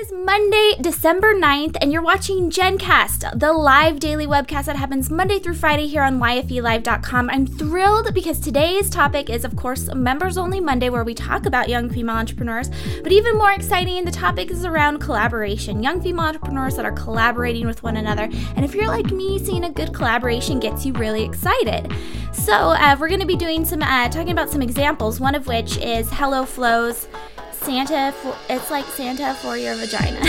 is Monday, December 9th, and you're watching JennCast, the live daily webcast that happens Monday through Friday here on YFELive.com. I'm thrilled because today's topic is, of course, Members Only Monday, where we talk about young female entrepreneurs. But even more exciting, the topic is around collaboration young female entrepreneurs that are collaborating with one another. And if you're like me, seeing a good collaboration gets you really excited. So, uh, we're going to be doing some, uh, talking about some examples, one of which is HelloFlo's Santa for it's like Santa for your vagina.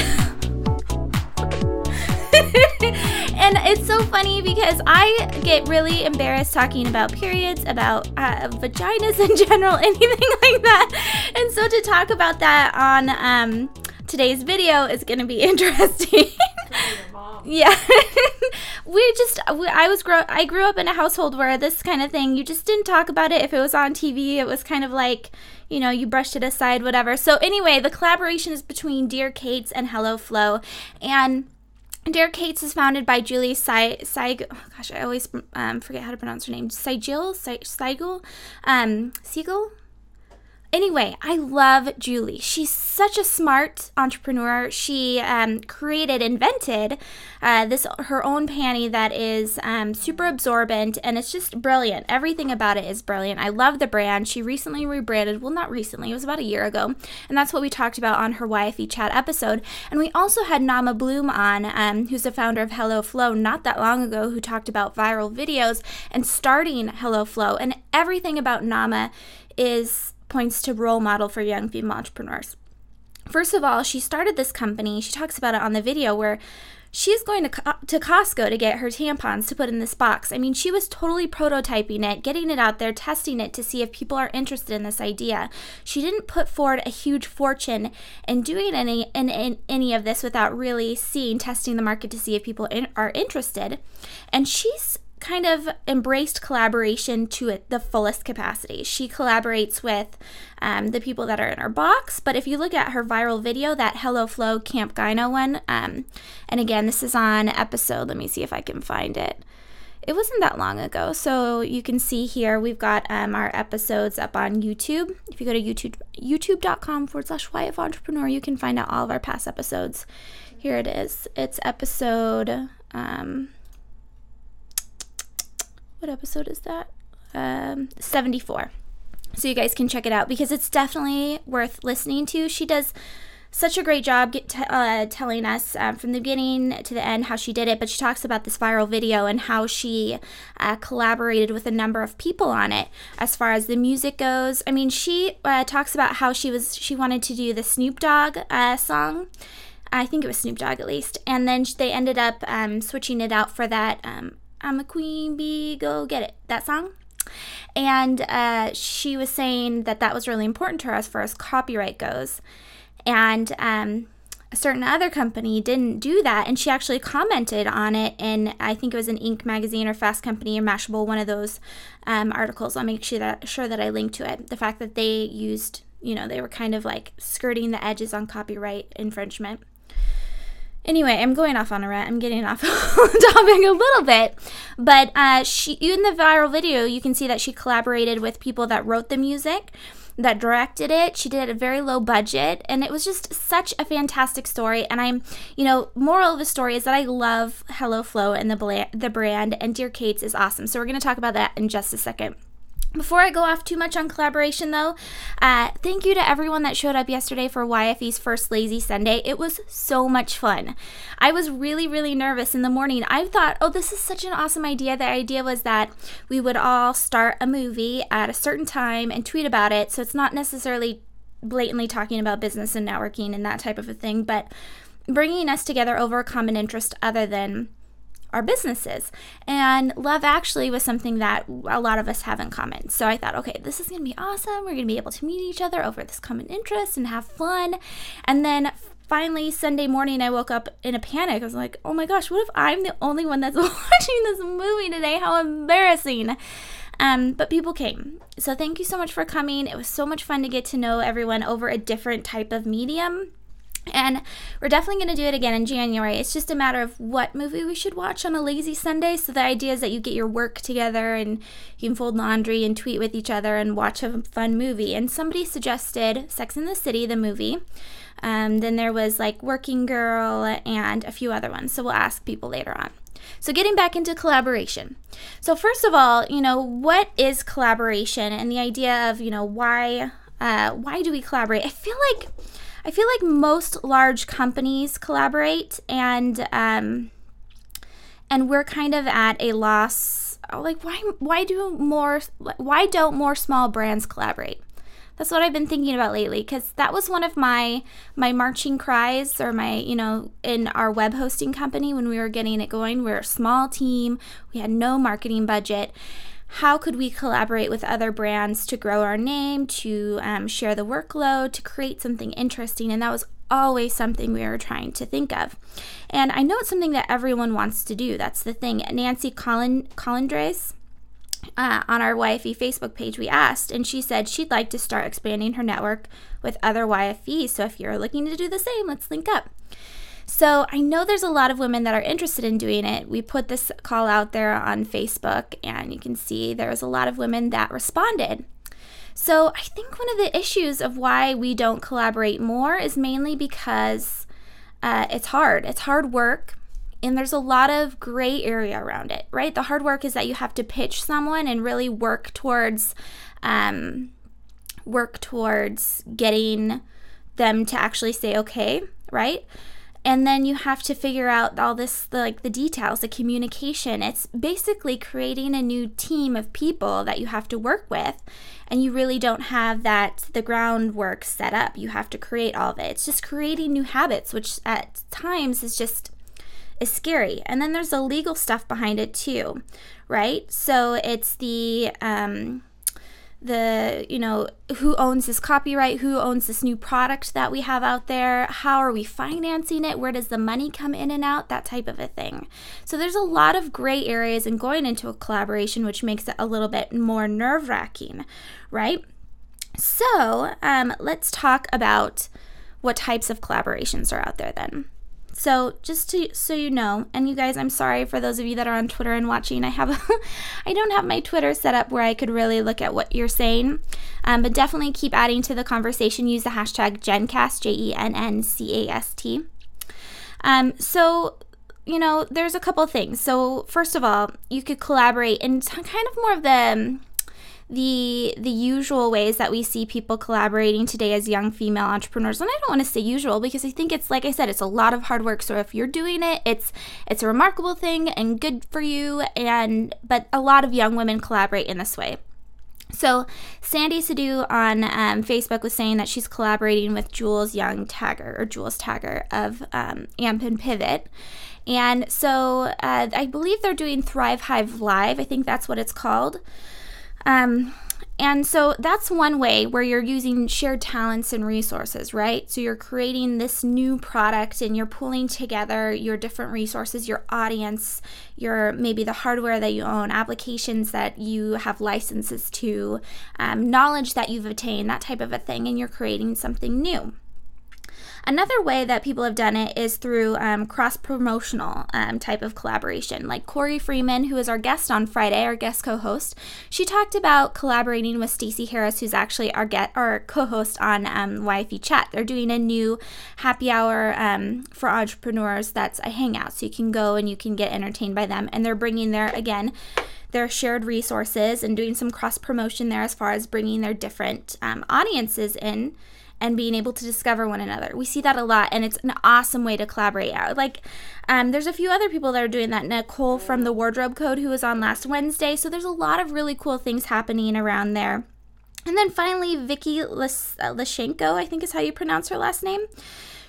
and it's so funny because I get really embarrassed talking about periods, about uh, vaginas in general, anything like that. And so to talk about that on um, today's video is going to be interesting. yeah we just we, i was grow i grew up in a household where this kind of thing you just didn't talk about it if it was on tv it was kind of like you know, you brushed it aside, whatever. So, anyway, the collaboration is between Dear Kates and HelloFlo. And Dear Kates is founded by Julie Sygiel. Oh gosh, I always um, forget how to pronounce her name. Seigel? Seigel? Um, Siegel? Anyway, I love Julie. She's such a smart entrepreneur. She um, created, invented uh, this her own panty that is um, super absorbent, and it's just brilliant. Everything about it is brilliant. I love the brand. She recently rebranded. Well, not recently. It was about a year ago, and that's what we talked about on her YFE chat episode. And we also had Naama Bloom on, um, who's the founder of HelloFlo, not that long ago, who talked about viral videos and starting HelloFlo. And everything about Naama is points to role model for young female entrepreneurs. First of all, she started this company. She talks about it on the video where she's going to, to Costco to get her tampons to put in this box. I mean, she was totally prototyping it, getting it out there, testing it to see if people are interested in this idea. She didn't put forward a huge fortune in doing any in, in any of this without really seeing, testing the market to see if people in, are interested. And she's kind of embraced collaboration to the fullest capacity. She collaborates with um, the people that are in her box, but if you look at her viral video, that HelloFlo Camp Gyno one, um, and again, this is on episode, let me see if I can find it. It wasn't that long ago, so you can see here we've got um, our episodes up on YouTube. If you go to YouTube, youtube.com forward slash YF Entrepreneur, you can find out all of our past episodes. Here it is. It's episode. Um, what episode is that? Um, 74. So you guys can check it out because it's definitely worth listening to. She does such a great job t- uh, telling us um, from the beginning to the end how she did it, but she talks about this viral video and how she uh, collaborated with a number of people on it as far as the music goes. I mean, she uh, talks about how she was she wanted to do the Snoop Dogg uh, song. I think it was Snoop Dogg at least, and then they ended up um, switching it out for that um, I'm a queen bee, go get it. That song. And uh, she was saying that that was really important to her as far as copyright goes. And um, a certain other company didn't do that. And she actually commented on it in, I think it was an Inc. magazine or Fast Company or Mashable, one of those um, articles. I'll make sure that, sure that I link to it. The fact that they used, you know, they were kind of like skirting the edges on copyright infringement. Anyway, I'm going off on a rant. I'm getting off topic a little bit, but uh, she in the viral video, you can see that she collaborated with people that wrote the music, that directed it. She did it at a very low budget, and it was just such a fantastic story. And I'm, you know, moral of the story is that I love HelloFlo and the bla- the brand, and Dear Kates is awesome. So we're gonna talk about that in just a second. Before I go off too much on collaboration, though, uh, thank you to everyone that showed up yesterday for YFE's first Lazy Sunday. It was so much fun. I was really, really nervous in the morning. I thought, oh, this is such an awesome idea. The idea was that we would all start a movie at a certain time and tweet about it. So it's not necessarily blatantly talking about business and networking and that type of a thing, but bringing us together over a common interest other than our businesses. And love actually was something that a lot of us have in common. So I thought, okay, this is going to be awesome. We're going to be able to meet each other over this common interest and have fun. And then finally, Sunday morning, I woke up in a panic. I was like, oh my gosh, what if I'm the only one that's watching this movie today? How embarrassing. Um, but people came. So thank you so much for coming. It was so much fun to get to know everyone over a different type of medium And we're definitely going to do it again in January. It's just a matter of what movie we should watch on a lazy Sunday. So the idea is that you get your work together and you can fold laundry and tweet with each other and watch a fun movie. And somebody suggested Sex in the City, the movie. Um, then there was like Working Girl and a few other ones. So we'll ask people later on. So, getting back into collaboration. So, first of all, you know, what is collaboration and the idea of, you know, why uh, why do we collaborate? I feel like I feel like most large companies collaborate, and um, and we're kind of at a loss. Like, why why do more why don't more small brands collaborate? That's what I've been thinking about lately because that was one of my my marching cries or my you know in our web hosting company when we were getting it going. We we're a small team. We had no marketing budget how could we collaborate with other brands to grow our name, to um, share the workload, to create something interesting? And that was always something we were trying to think of. And I know it's something that everyone wants to do. That's the thing. Nancy Collin- Colindres, uh, on our YFE Facebook page, we asked, and she said she'd like to start expanding her network with other YFEs. So if you're looking to do the same, let's link up. So I know there's a lot of women that are interested in doing it. We put this call out there on Facebook, and you can see there's a lot of women that responded. So I think one of the issues of why we don't collaborate more is mainly because uh, it's hard. It's hard work. And there's a lot of gray area around it, right? The hard work is that you have to pitch someone and really work towards, um, work towards getting them to actually say okay, right? And then you have to figure out all this like the details the communication. It's basically creating a new team of people that you have to work with and you really don't have that the groundwork set up. You have to create all of it. It's just creating new habits which at times is just is scary. And then there's the legal stuff behind it too right? So it's the um the you know who owns this copyright who owns this new product that we have out there how are we financing it where does the money come in and out that type of a thing. So there's a lot of gray areas in going into a collaboration which makes it a little bit more nerve-wracking right? So um, let's talk about what types of collaborations are out there then so just to so you know, and you guys, I'm sorry for those of you that are on Twitter and watching. I have, a, I don't have my Twitter set up where I could really look at what you're saying, um, but definitely keep adding to the conversation. Use the hashtag JennCast, J E N N C A S T. Um, so you know, there's a couple things. So first of all, you could collaborate in kind of more of the the the usual ways that we see people collaborating today as young female entrepreneurs and I don't want to say usual because I think it's like I said it's a lot of hard work so if you're doing it it's it's a remarkable thing and good for you and but a lot of young women collaborate in this way so Sandy Sadu on um, Facebook was saying that she's collaborating with Jules Young Tagger or Jules Tagger of um, Amp and Pivot. And so uh, I believe they're doing Thrive Hive Live. I think that's what it's called. Um, and so that's one way where you're using shared talents and resources, right? So you're creating this new product and you're pulling together your different resources, your audience, your maybe the hardware that you own, applications that you have licenses to, um, knowledge that you've attained, that type of a thing, and you're creating something new. Another way that people have done it is through um, cross promotional um, type of collaboration. Like Corey Freeman, who is our guest on Friday, our guest co host, she talked about collaborating with Stacey Harris, who's actually our get our co host on um, YFE Chat. They're doing a new happy hour um, for entrepreneurs that's a hangout. So you can go and you can get entertained by them. And they're bringing their, again, their shared resources and doing some cross promotion there as far as bringing their different um, audiences in and being able to discover one another. We see that a lot, and it's an awesome way to collaborate out. Like, um, there's a few other people that are doing that. Nicole from the Wardrobe Code, who was on last Wednesday. So there's a lot of really cool things happening around there. And then finally, Vicky Lashenko, I think is how you pronounce her last name.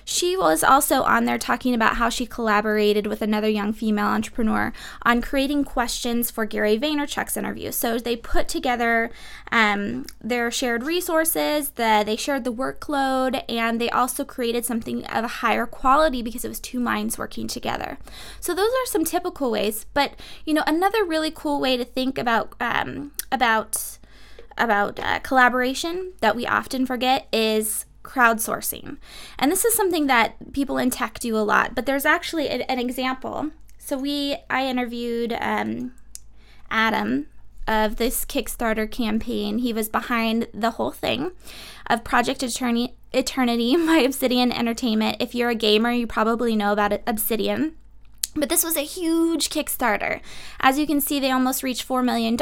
She was also on there talking about how she collaborated with another young female entrepreneur on creating questions for Gary Vaynerchuk's interview. So they put together um, their shared resources, the, they shared the workload, and they also created something of a higher quality because it was two minds working together. So those are some typical ways. But you know, another really cool way to think about um, about about uh, collaboration that we often forget is crowdsourcing. And this is something that people in tech do a lot, but there's actually an, an example. So we I interviewed um, Adam of this Kickstarter campaign. He was behind the whole thing of Project Eternity, Eternity by Obsidian Entertainment. If you're a gamer, you probably know about Obsidian. But this was a huge Kickstarter. As you can see, they almost reached $4 million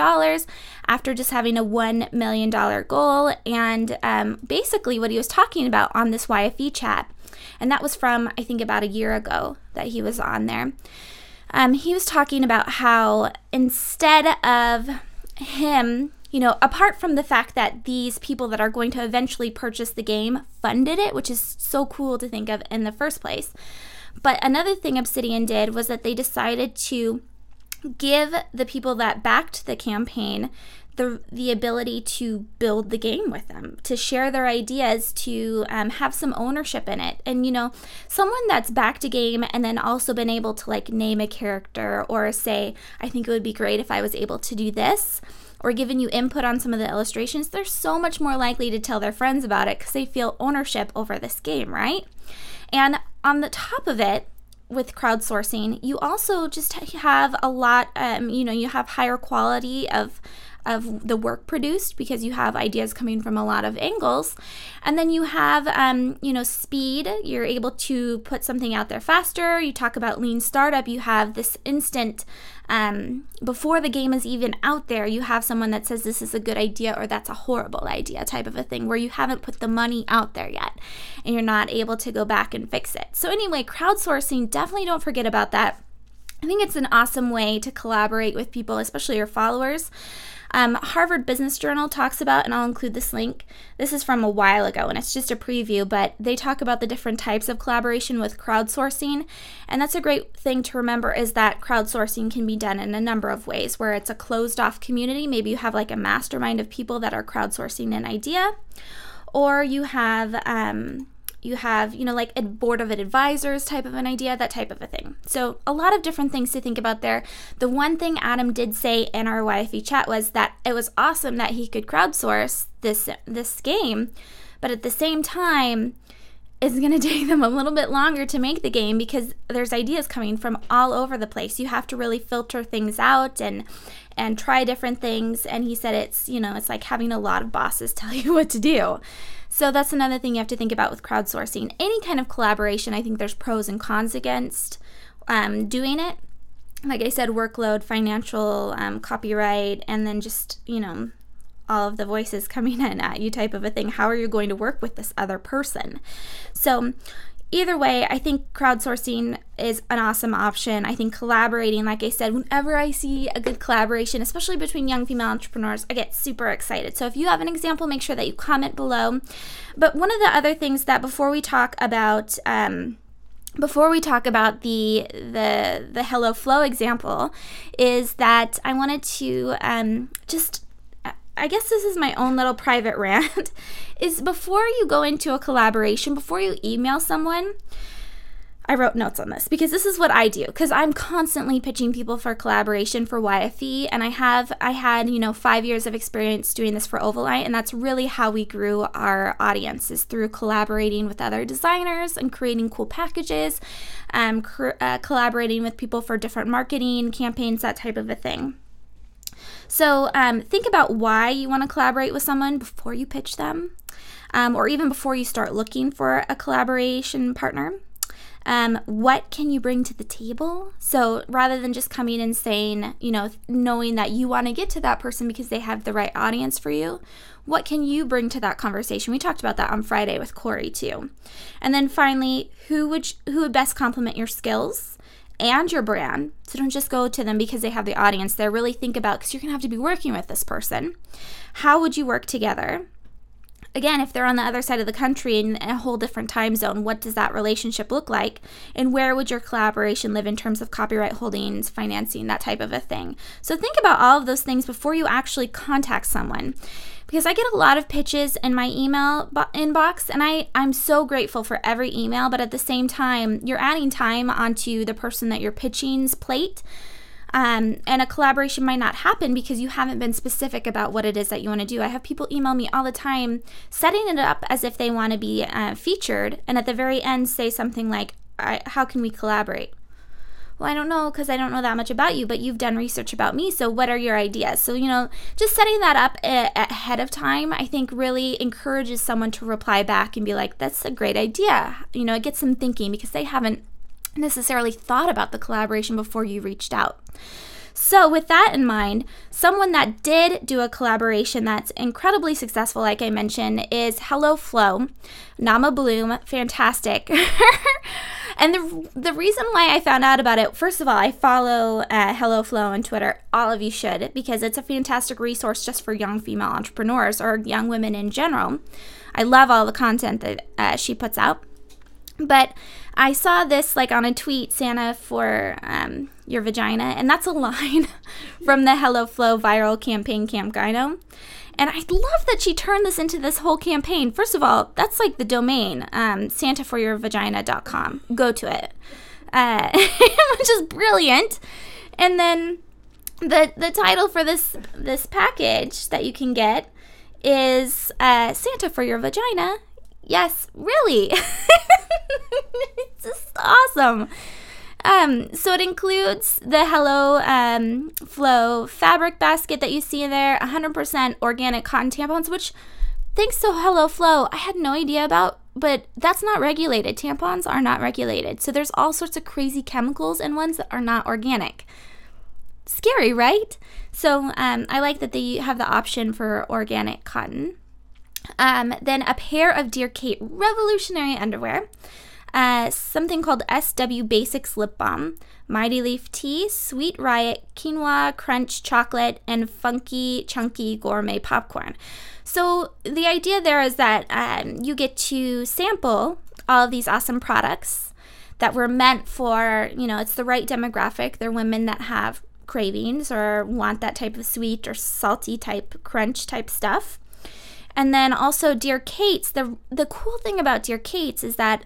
after just having a $1 million goal. And um, basically, what he was talking about on this YFE chat, and that was from, I think, about a year ago that he was on there. Um, he was talking about how instead of him, you know, apart from the fact that these people that are going to eventually purchase the game funded it, which is so cool to think of in the first place. But another thing Obsidian did was that they decided to give the people that backed the campaign the, the ability to build the game with them, to share their ideas, to um, have some ownership in it. And, you know, someone that's backed a game and then also been able to like name a character or say, I think it would be great if I was able to do this, or given you input on some of the illustrations, they're so much more likely to tell their friends about it because they feel ownership over this game, right? And on the top of it, with crowdsourcing, you also just have a lot, um, you know, you have higher quality of of the work produced because you have ideas coming from a lot of angles. And then you have, um, you know, speed. You're able to put something out there faster. You talk about lean startup. You have this instant, um, before the game is even out there, you have someone that says this is a good idea or that's a horrible idea type of a thing where you haven't put the money out there yet and you're not able to go back and fix it. So, anyway, crowdsourcing, definitely don't forget about that. I think it's an awesome way to collaborate with people, especially your followers. Um, Harvard Business Journal talks about, and I'll include this link. This is from a while ago, and it's just a preview, but they talk about the different types of collaboration with crowdsourcing. And that's a great thing to remember is that crowdsourcing can be done in a number of ways, where it's a closed off community. Maybe you have like a mastermind of people that are crowdsourcing an idea, or you have, um, you have, you know, like a board of advisors type of an idea, that type of a thing. So, a lot of different things to think about there. The one thing Adam did say in our YFE chat was that it was awesome that he could crowdsource this this game, but at the same time, it's going to take them a little bit longer to make the game because there's ideas coming from all over the place. You have to really filter things out and and try different things and he said it's, you know, it's like having a lot of bosses tell you what to do. So that's another thing you have to think about with crowdsourcing. Any kind of collaboration, I think there's pros and cons against um, doing it. Like I said, workload, financial, um, copyright, and then just, you know, all of the voices coming in at you type of a thing. How are you going to work with this other person? So, either way, I think crowdsourcing is an awesome option. I think collaborating, like I said, whenever I see a good collaboration, especially between young female entrepreneurs, I get super excited. So if you have an example, make sure that you comment below. But one of the other things that before we talk about, um, before we talk about the the the HelloFlo example, is that I wanted to um, just I guess this is my own little private rant, is before you go into a collaboration, before you email someone, I wrote notes on this because this is what I do because I'm constantly pitching people for collaboration for YFE and I have I had, you know, 5 years of experience doing this for Ovalite and that's really how we grew our audiences through collaborating with other designers and creating cool packages, um, cr- uh, collaborating with people for different marketing campaigns, that type of a thing. So um, think about why you want to collaborate with someone before you pitch them, um, or even before you start looking for a collaboration partner. Um, what can you bring to the table? So rather than just coming and saying, you know, knowing that you want to get to that person because they have the right audience for you, what can you bring to that conversation? We talked about that on Friday with Corey too. And then finally, who would who would best complement your skills? And your brand. So don't just go to them because they have the audience there. Really think about because you're going to have to be working with this person. How would you work together? Again, if they're on the other side of the country in a whole different time zone, what does that relationship look like? And where would your collaboration live in terms of copyright holdings, financing, that type of a thing? So think about all of those things before you actually contact someone because I get a lot of pitches in my email bo- inbox and I, I'm so grateful for every email, but at the same time, you're adding time onto the person that you're pitching's plate. Um, and a collaboration might not happen because you haven't been specific about what it is that you want to do. I have people email me all the time setting it up as if they want to be uh, featured, and at the very end say something like, How can we collaborate? well, I don't know because I don't know that much about you, but you've done research about me. So, what are your ideas? So, you know, just setting that up a- ahead of time, I think really encourages someone to reply back and be like, that's a great idea. You know, it gets them thinking because they haven't necessarily thought about the collaboration before you reached out. So, with that in mind, someone that did do a collaboration that's incredibly successful, like I mentioned, is Hello Flow. Naama Bloom, fantastic. and the, the reason why I found out about it, first of all, I follow uh, HelloFlo on Twitter. All of you should, because it's a fantastic resource just for young female entrepreneurs or young women in general. I love all the content that uh, she puts out. But I saw this like on a tweet, Santa for um, your vagina, and that's a line from the HelloFlo viral campaign, Camp Gyno. And I love that she turned this into this whole campaign. First of all, that's like the domain, um, santaforyourvagina.com. Go to it, uh, which is brilliant. And then the the title for this this package that you can get is uh, Santa for your vagina Yes, really. it's just awesome. Um, so it includes the Hello um, Flow fabric basket that you see there, 100% organic cotton tampons, which thanks to HelloFlo, I had no idea about, but that's not regulated. Tampons are not regulated. So there's all sorts of crazy chemicals and ones that are not organic. Scary, right? So um, I like that they have the option for organic cotton. Um, then a pair of Dear Kate revolutionary underwear. Uh, something called SW Basics Lip Balm, Mighty Leaf Tea, Sweet Riot, Quinoa, Crunch Chocolate, and Funky Chunky Gourmet Popcorn. So the idea there is that um, you get to sample all of these awesome products that were meant for, you know, it's the right demographic. They're women that have cravings or want that type of sweet or salty type crunch type stuff. And then also Dear Kate's, the the cool thing about Dear Kate's is that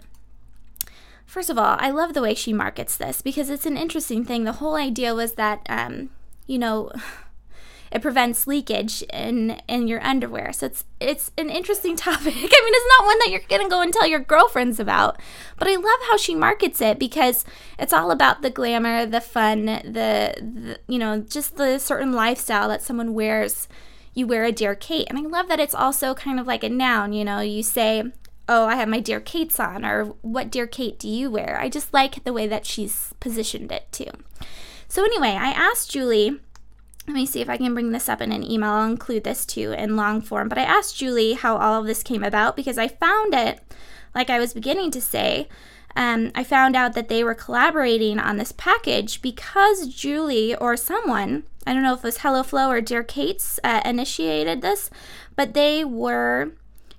first of all, I love the way she markets this because it's an interesting thing. The whole idea was that um, you know, it prevents leakage in in your underwear. So it's it's an interesting topic. I mean, it's not one that you're gonna go and tell your girlfriends about, but I love how she markets it because it's all about the glamour, the fun, the, the you know, just the certain lifestyle that someone wears you wear a Dear Kate. And I love that it's also kind of like a noun, you know, you say, oh, I have my Dear Kate's on, or what Dear Kate do you wear? I just like the way that she's positioned it too. So, anyway, I asked Julie, let me see if I can bring this up in an email. I'll include this too in long form. But I asked Julie how all of this came about because I found it, like I was beginning to say, um, I found out that they were collaborating on this package because Julie or someone, I don't know if it was HelloFlo or Dear Kate's, uh, initiated this, but they were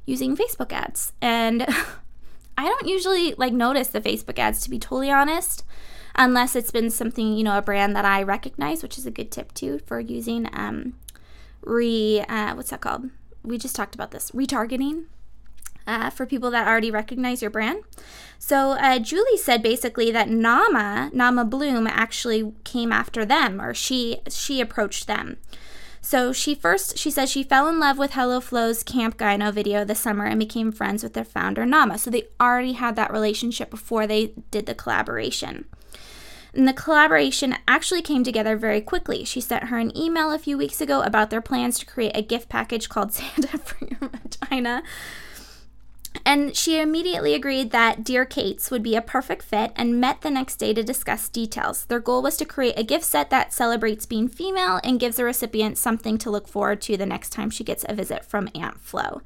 using Facebook ads. And I don't usually like notice the Facebook ads to be totally honest, unless it's been something, you know, a brand that I recognize, which is a good tip too for using um, re, uh, what's that called? We just talked about this retargeting uh, for people that already recognize your brand. So uh, Julie said basically that Naama Naama Bloom actually came after them, or she she approached them. So she first she says she fell in love with HelloFlo's Camp Gyno video this summer and became friends with their founder Naama. So they already had that relationship before they did the collaboration. And the collaboration actually came together very quickly. She sent her an email a few weeks ago about their plans to create a gift package called Santa for Your Vagina and she immediately agreed that Dear Kate's would be a perfect fit and met the next day to discuss details. Their goal was to create a gift set that celebrates being female and gives the recipient something to look forward to the next time she gets a visit from Aunt Flo.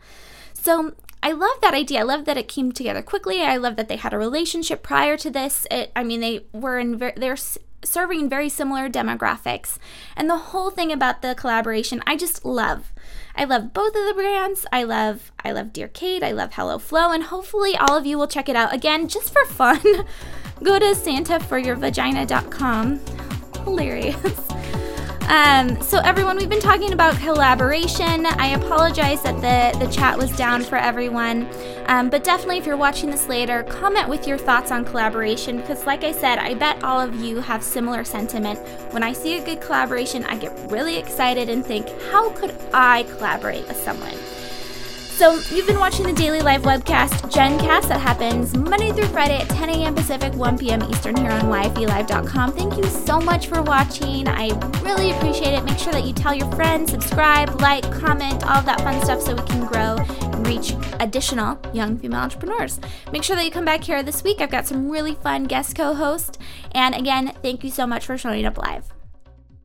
So I love that idea. I love that it came together quickly. I love that they had a relationship prior to this. It, I mean, they were in ver- they're serving very similar demographics. And the whole thing about the collaboration, I just love. I love both of the brands. I love I love Dear Kate. I love HelloFlo, and hopefully all of you will check it out again just for fun. Go to santaforyourvagina.com. Hilarious. Um, so everyone, we've been talking about collaboration. I apologize that the the chat was down for everyone, um, but definitely if you're watching this later, comment with your thoughts on collaboration because, like I said, I bet all of you have similar sentiment. When I see a good collaboration, I get really excited and think, how could I collaborate with someone? So, you've been watching the Daily Live webcast, JennCast, that happens Monday through Friday at 10 a.m. Pacific, 1 p.m. Eastern here on YFELive.com. Thank you so much for watching. I really appreciate it. Make sure that you tell your friends, subscribe, like, comment, all of that fun stuff so we can grow and reach additional young female entrepreneurs. Make sure that you come back here this week. I've got some really fun guest co hosts. And again, thank you so much for showing up live.